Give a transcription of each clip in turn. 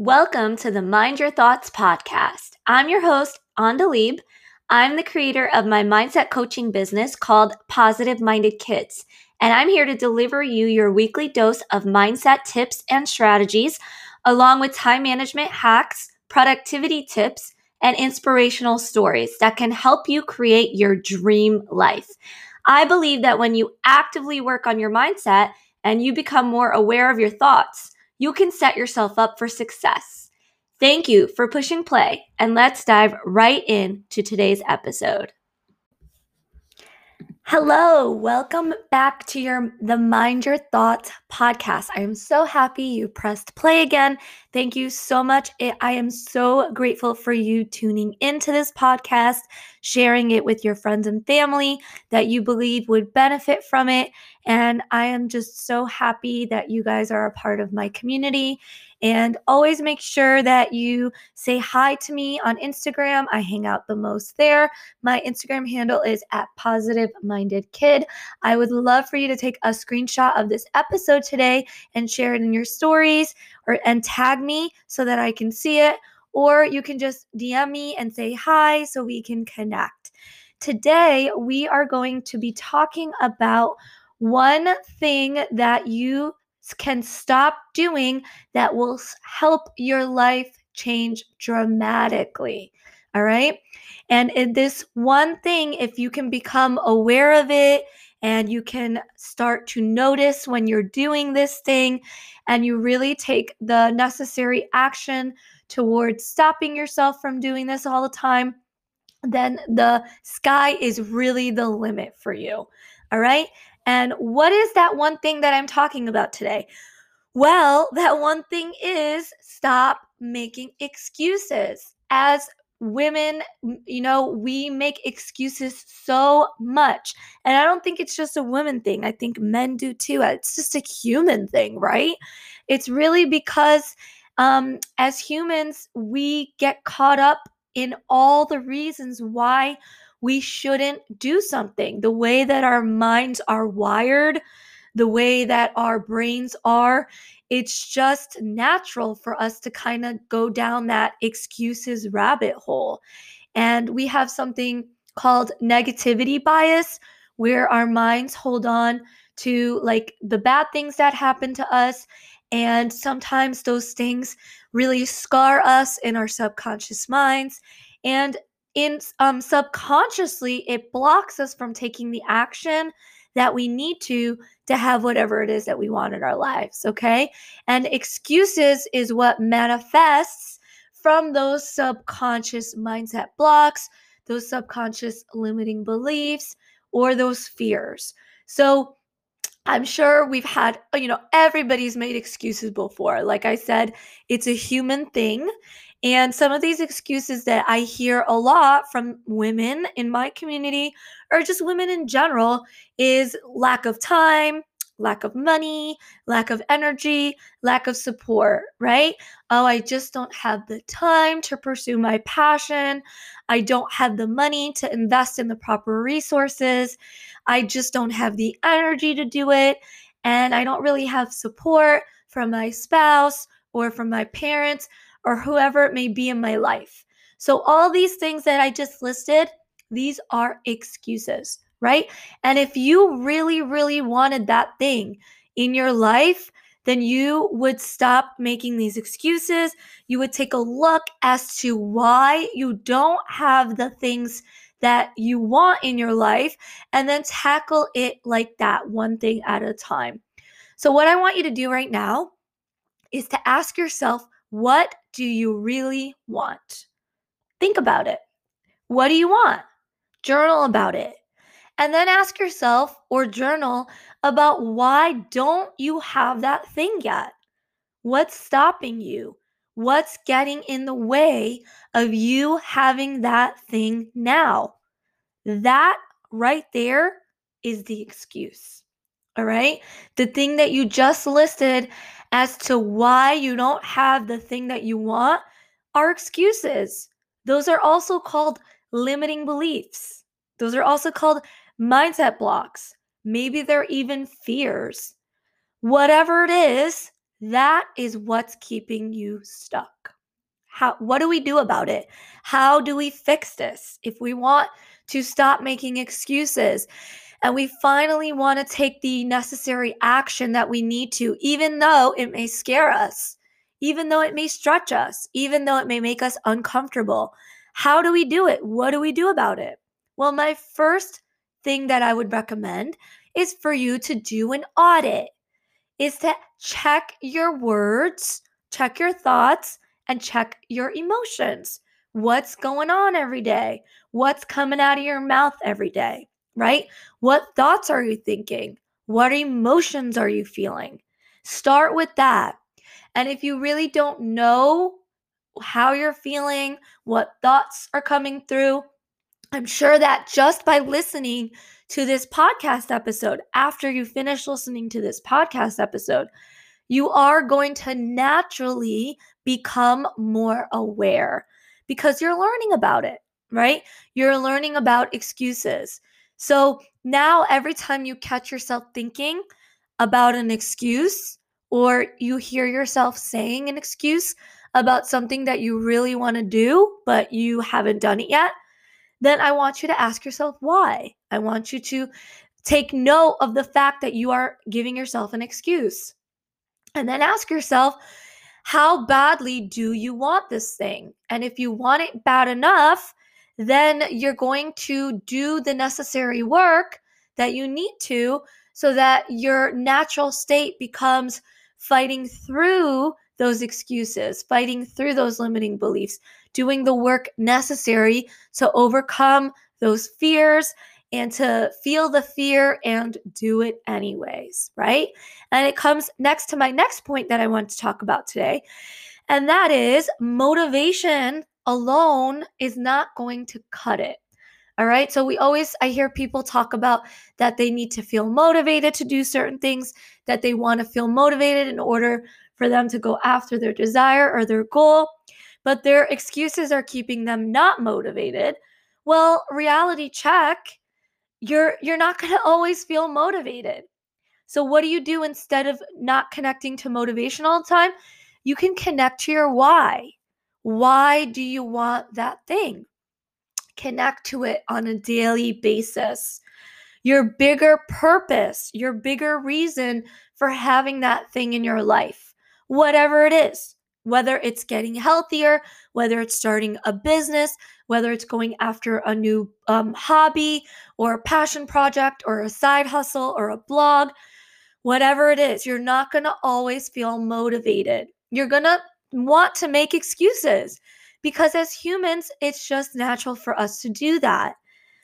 Welcome to the Mind Your Thoughts podcast. I'm your host, Andalib. I'm the creator of my mindset coaching business called Positive Minded Kids, and I'm here to deliver you your weekly dose of mindset tips and strategies, along with time management hacks, productivity tips, and inspirational stories that can help you create your dream life. I believe that when you actively work on your mindset and you become more aware of your thoughts, you can set yourself up for success. Thank you for pushing play, and let's dive right into today's episode. Hello, welcome back to your the Mind Your Thoughts podcast. I am so happy you pressed play again. Thank you so much. I am so grateful for you tuning into this podcast, sharing it with your friends and family that you believe would benefit from it. And I am just so happy that you guys are a part of my community and always make sure that you say hi to me on Instagram. I hang out the most there. My Instagram handle is at positive minded kid. I would love for you to take a screenshot of this episode today and share it in your stories or and tag me so that I can see it. Or you can just DM me and say hi so we can connect. Today, we are going to be talking about one thing that you can stop doing that will help your life change dramatically. All right. And in this one thing, if you can become aware of it and you can start to notice when you're doing this thing and you really take the necessary action towards stopping yourself from doing this all the time, then the sky is really the limit for you. All right. And what is that one thing that I'm talking about today? Well, that one thing is stop making excuses. As women, you know, we make excuses so much. And I don't think it's just a woman thing. I think men do too. It's just a human thing, right? It's really because um, as humans, we get caught up in all the reasons why we shouldn't do something. The way that our minds are wired, the way that our brains are, it's just natural for us to kind of go down that excuses rabbit hole. And we have something called negativity bias, where our minds hold on to like the bad things that happen to us. And sometimes those things really scar us in our subconscious minds. And in um, subconsciously it blocks us from taking the action that we need to to have whatever it is that we want in our lives okay and excuses is what manifests from those subconscious mindset blocks those subconscious limiting beliefs or those fears so I'm sure we've had, you know, everybody's made excuses before. Like I said, it's a human thing. And some of these excuses that I hear a lot from women in my community, or just women in general, is lack of time, lack of money, lack of energy, lack of support, right? Oh, I just don't have the time to pursue my passion. I don't have the money to invest in the proper resources. I just don't have the energy to do it. And I don't really have support from my spouse or from my parents or whoever it may be in my life. So, all these things that I just listed, these are excuses, right? And if you really, really wanted that thing in your life, then you would stop making these excuses. You would take a look as to why you don't have the things that you want in your life and then tackle it like that, one thing at a time. So, what I want you to do right now is to ask yourself, what do you really want? Think about it. What do you want? Journal about it. And then ask yourself or journal about why don't you have that thing yet? What's stopping you? What's getting in the way of you having that thing now? That right there is the excuse. All right. The thing that you just listed as to why you don't have the thing that you want are excuses. Those are also called limiting beliefs. Those are also called mindset blocks. Maybe they're even fears. Whatever it is, That is what's keeping you stuck. How what do we do about it? How do we fix this? If we want to stop making excuses and we finally want to take the necessary action that we need to even though it may scare us, even though it may stretch us, even though it may make us uncomfortable. How do we do it? What do we do about it? Well, my first thing that I would recommend is for you to do an audit. Is to check your words, check your thoughts, and check your emotions. What's going on every day? What's coming out of your mouth every day, right? What thoughts are you thinking? What emotions are you feeling? Start with that. And if you really don't know how you're feeling, what thoughts are coming through, I'm sure that just by listening to this podcast episode, after you finish listening to this podcast episode, you are going to naturally become more aware because you're learning about it, right? You're learning about excuses. So now, every time you catch yourself thinking about an excuse, or you hear yourself saying an excuse about something that you really want to do, but you haven't done it yet, then I want you to ask yourself why. I want you to take note of the fact that you are giving yourself an excuse. And then ask yourself, how badly do you want this thing? And if you want it bad enough, then you're going to do the necessary work that you need to so that your natural state becomes fighting through those excuses, fighting through those limiting beliefs, doing the work necessary to overcome those fears and to feel the fear and do it anyways, right? And it comes next to my next point that I want to talk about today. And that is motivation alone is not going to cut it. All right. So we always, I hear people talk about that they need to feel motivated to do certain things, that they want to feel motivated in order for them to go after their desire or their goal, but their excuses are keeping them not motivated. Well, reality check, you're you're not going to always feel motivated. So what do you do instead of not connecting to motivation all the time? You can connect to your why. Why do you want that thing? connect to it on a daily basis. Your bigger purpose, your bigger reason for having that thing in your life, whatever it is, whether it's getting healthier, whether it's starting a business, whether it's going after a new um, hobby or a passion project or a side hustle or a blog, whatever it is, you're not going to always feel motivated. You're going to want to make excuses because as humans, it's just natural for us to do that.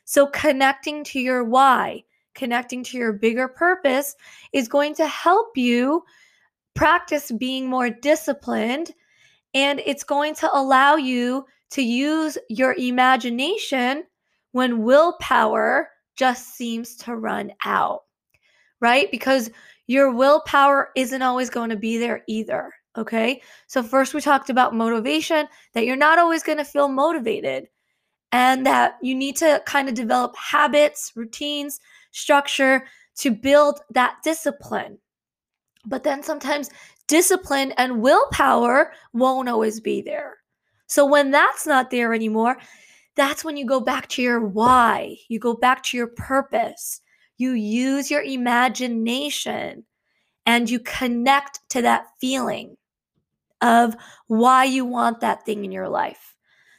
So, connecting to your why, connecting to your bigger purpose is going to help you practice being more disciplined and it's going to allow you to use your imagination when willpower just seems to run out, right? Because your willpower isn't always going to be there either. Okay. So, first, we talked about motivation, that you're not always going to feel motivated, and that you need to kind of develop habits, routines, structure to build that discipline. But then sometimes discipline and willpower won't always be there. So, when that's not there anymore, that's when you go back to your why, you go back to your purpose, you use your imagination, and you connect to that feeling of why you want that thing in your life.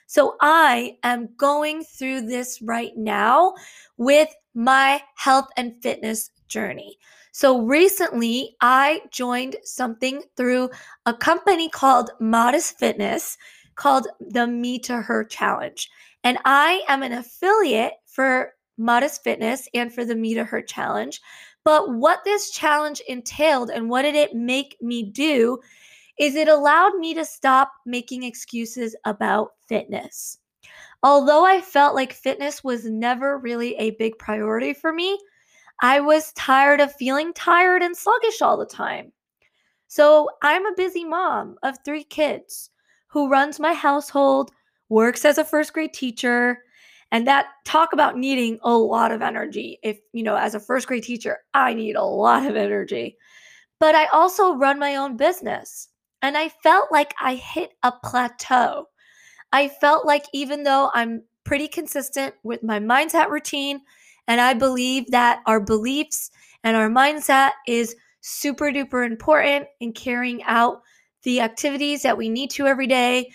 So I am going through this right now with my health and fitness journey. So recently, I joined something through a company called Modest Fitness called the Me to Her Challenge. And I am an affiliate for Modest Fitness and for the Me to Her Challenge. But what this challenge entailed and what did it make me do is it allowed me to stop making excuses about fitness. Although I felt like fitness was never really a big priority for me, I was tired of feeling tired and sluggish all the time. So I'm a busy mom of three kids who runs my household, works as a first grade teacher, and that talk about needing a lot of energy. If, you know, as a first grade teacher, I need a lot of energy. but I also run my own business. And I felt like I hit a plateau. I felt like even though I'm pretty consistent with my mindset routine, and I believe that our beliefs and our mindset is super duper important in carrying out the activities that we need to every day.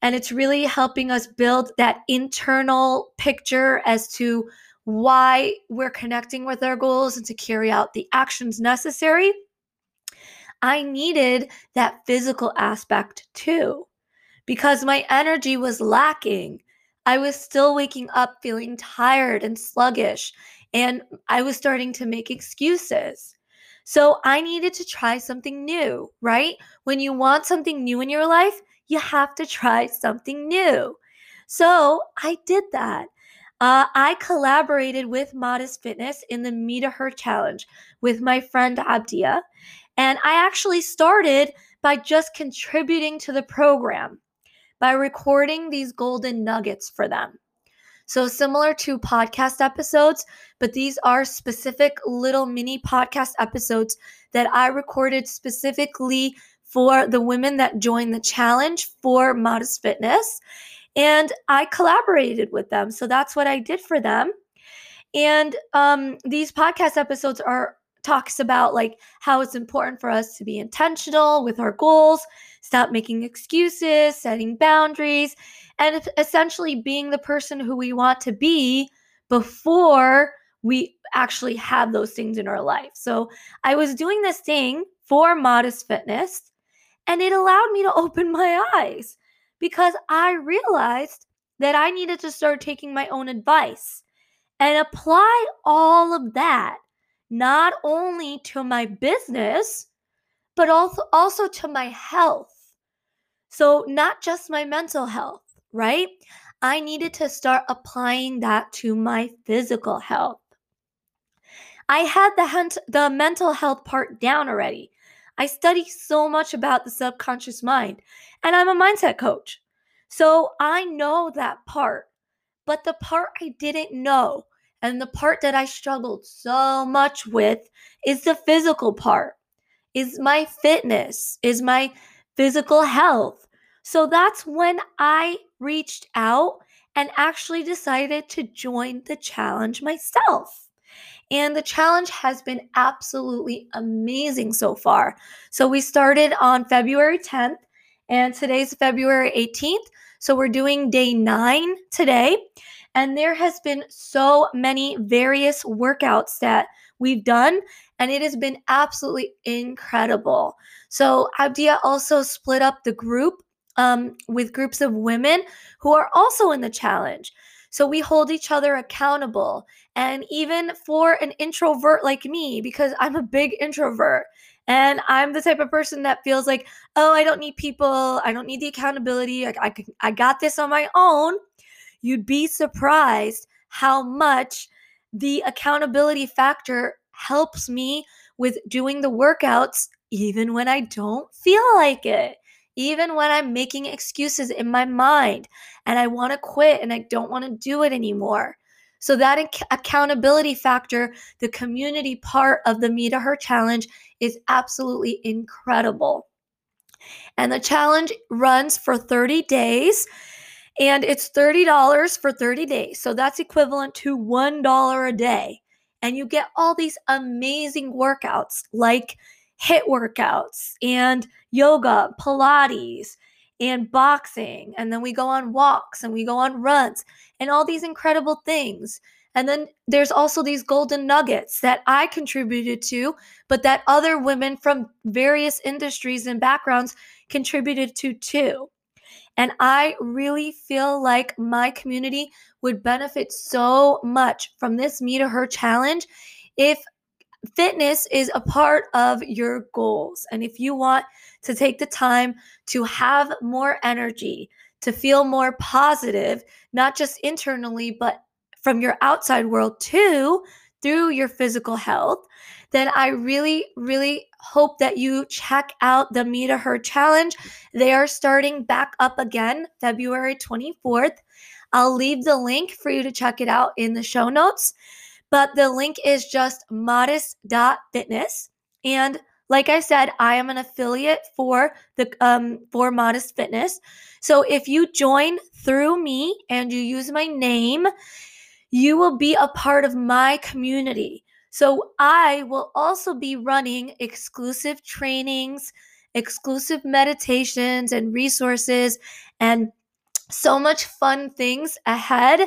And it's really helping us build that internal picture as to why we're connecting with our goals and to carry out the actions necessary. I needed that physical aspect too because my energy was lacking. I was still waking up feeling tired and sluggish, and I was starting to make excuses. So I needed to try something new, right? When you want something new in your life, you have to try something new. So I did that. Uh, I collaborated with Modest Fitness in the Meet Her challenge with my friend Abdia. And I actually started by just contributing to the program by recording these golden nuggets for them. So, similar to podcast episodes, but these are specific little mini podcast episodes that I recorded specifically for the women that joined the challenge for Modest Fitness. And I collaborated with them. So, that's what I did for them. And um, these podcast episodes are talks about like how it's important for us to be intentional with our goals, stop making excuses, setting boundaries, and essentially being the person who we want to be before we actually have those things in our life. So I was doing this thing for modest fitness, and it allowed me to open my eyes because I realized that I needed to start taking my own advice and apply all of that not only to my business, but also, also to my health. So, not just my mental health, right? I needed to start applying that to my physical health. I had the, the mental health part down already. I study so much about the subconscious mind, and I'm a mindset coach. So I know that part. But the part I didn't know, and the part that I struggled so much with, is the physical part, is my fitness, is my physical health. So that's when I reached out and actually decided to join the challenge myself. And the challenge has been absolutely amazing so far. So we started on February 10th, and today's February 18th. So we're doing day nine today. And there has been so many various workouts that we've done, and it has been absolutely incredible. So Abdia also split up the group um, with groups of women who are also in the challenge. So we hold each other accountable. And even for an introvert like me, because I'm a big introvert and I'm the type of person that feels like, oh, I don't need people. I don't need the accountability. I, I, I got this on my own. You'd be surprised how much the accountability factor helps me with doing the workouts even when I don't feel like it even when I'm making excuses in my mind and I want to quit and I don't want to do it anymore. So, that ac- accountability factor, the community part of the Me to Her challenge, is absolutely incredible. And the challenge runs for 30 days and it's $30 for 30 days. So, that's equivalent to $1 a day. And you get all these amazing workouts like HIIT workouts and yoga, Pilates, and boxing. And then we go on walks and we go on runs and all these incredible things. And then there's also these golden nuggets that I contributed to, but that other women from various industries and backgrounds contributed to too. And I really feel like my community would benefit so much from this Me to Her challenge if fitness is a part of your goals. And if you want to take the time to have more energy, to feel more positive, not just internally, but from your outside world too, through your physical health, then I really, really hope that you check out the Me to Her challenge. They are starting back up again February 24th. I'll leave the link for you to check it out in the show notes. But the link is just modest.fitness. And like I said, I am an affiliate for the um for Modest Fitness. So if you join through me and you use my name, you will be a part of my community. So I will also be running exclusive trainings, exclusive meditations and resources and so much fun things ahead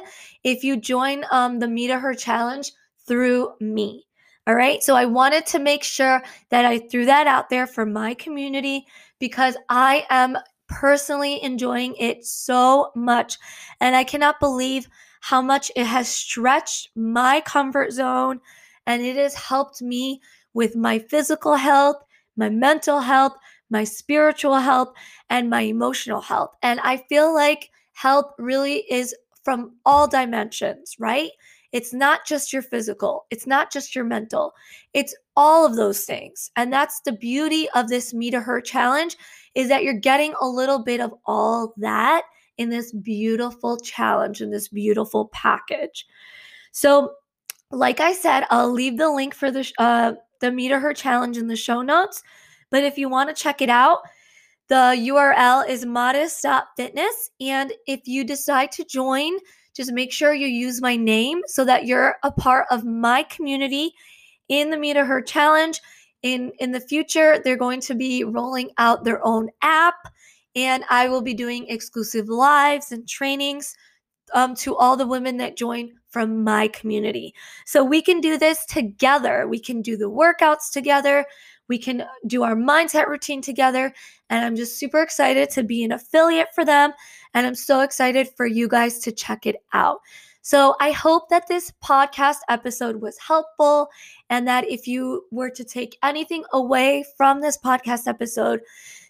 if you join um, the Me to Her Challenge through me. All right. So I wanted to make sure that I threw that out there for my community because I am personally enjoying it so much. And I cannot believe how much it has stretched my comfort zone and it has helped me with my physical health, my mental health, my spiritual health, and my emotional health. And I feel like health really is from all dimensions, right? It's not just your physical, it's not just your mental, it's all of those things. And that's the beauty of this Me to Her challenge is that you're getting a little bit of all that in this beautiful challenge in this beautiful package. So, like I said, I'll leave the link for the uh, the Me to Her challenge in the show notes. But if you want to check it out, the URL is modest.fitness. And if you decide to join, just make sure you use my name so that you're a part of my community in the Me to Her challenge. In, in the future, they're going to be rolling out their own app, and I will be doing exclusive lives and trainings um, to all the women that join from my community. So we can do this together. We can do the workouts together. We can uh, do our mindset routine together. And I'm just super excited to be an affiliate for them. And I'm so excited for you guys to check it out. So I hope that this podcast episode was helpful and that if you were to take anything away from this podcast episode,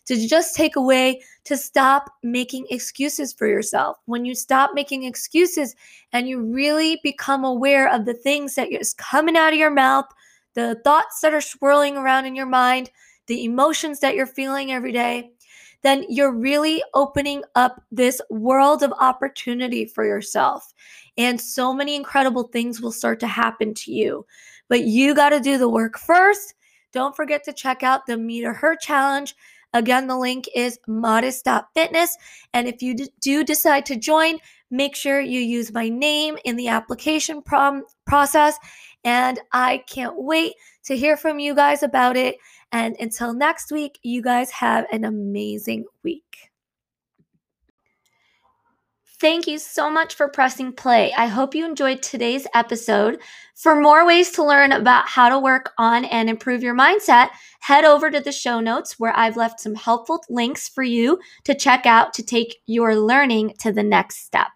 to just take away to stop making excuses for yourself. When you stop making excuses and you really become aware of the things that is coming out of your mouth, the thoughts that are swirling around in your mind, the emotions that you're feeling every day, then you're really opening up this world of opportunity for yourself. And so many incredible things will start to happen to you. But you got to do the work first. Don't forget to check out the Me to Her Challenge. Again, the link is modest.fitness. And if you do decide to join, make sure you use my name in the application prom- process and I can't wait to hear from you guys about it. And until next week, you guys have an amazing week. Thank you so much for pressing play. I hope you enjoyed today's episode. For more ways to learn about how to work on and improve your mindset, head over to the show notes where I've left some helpful links for you to check out to take your learning to the next step.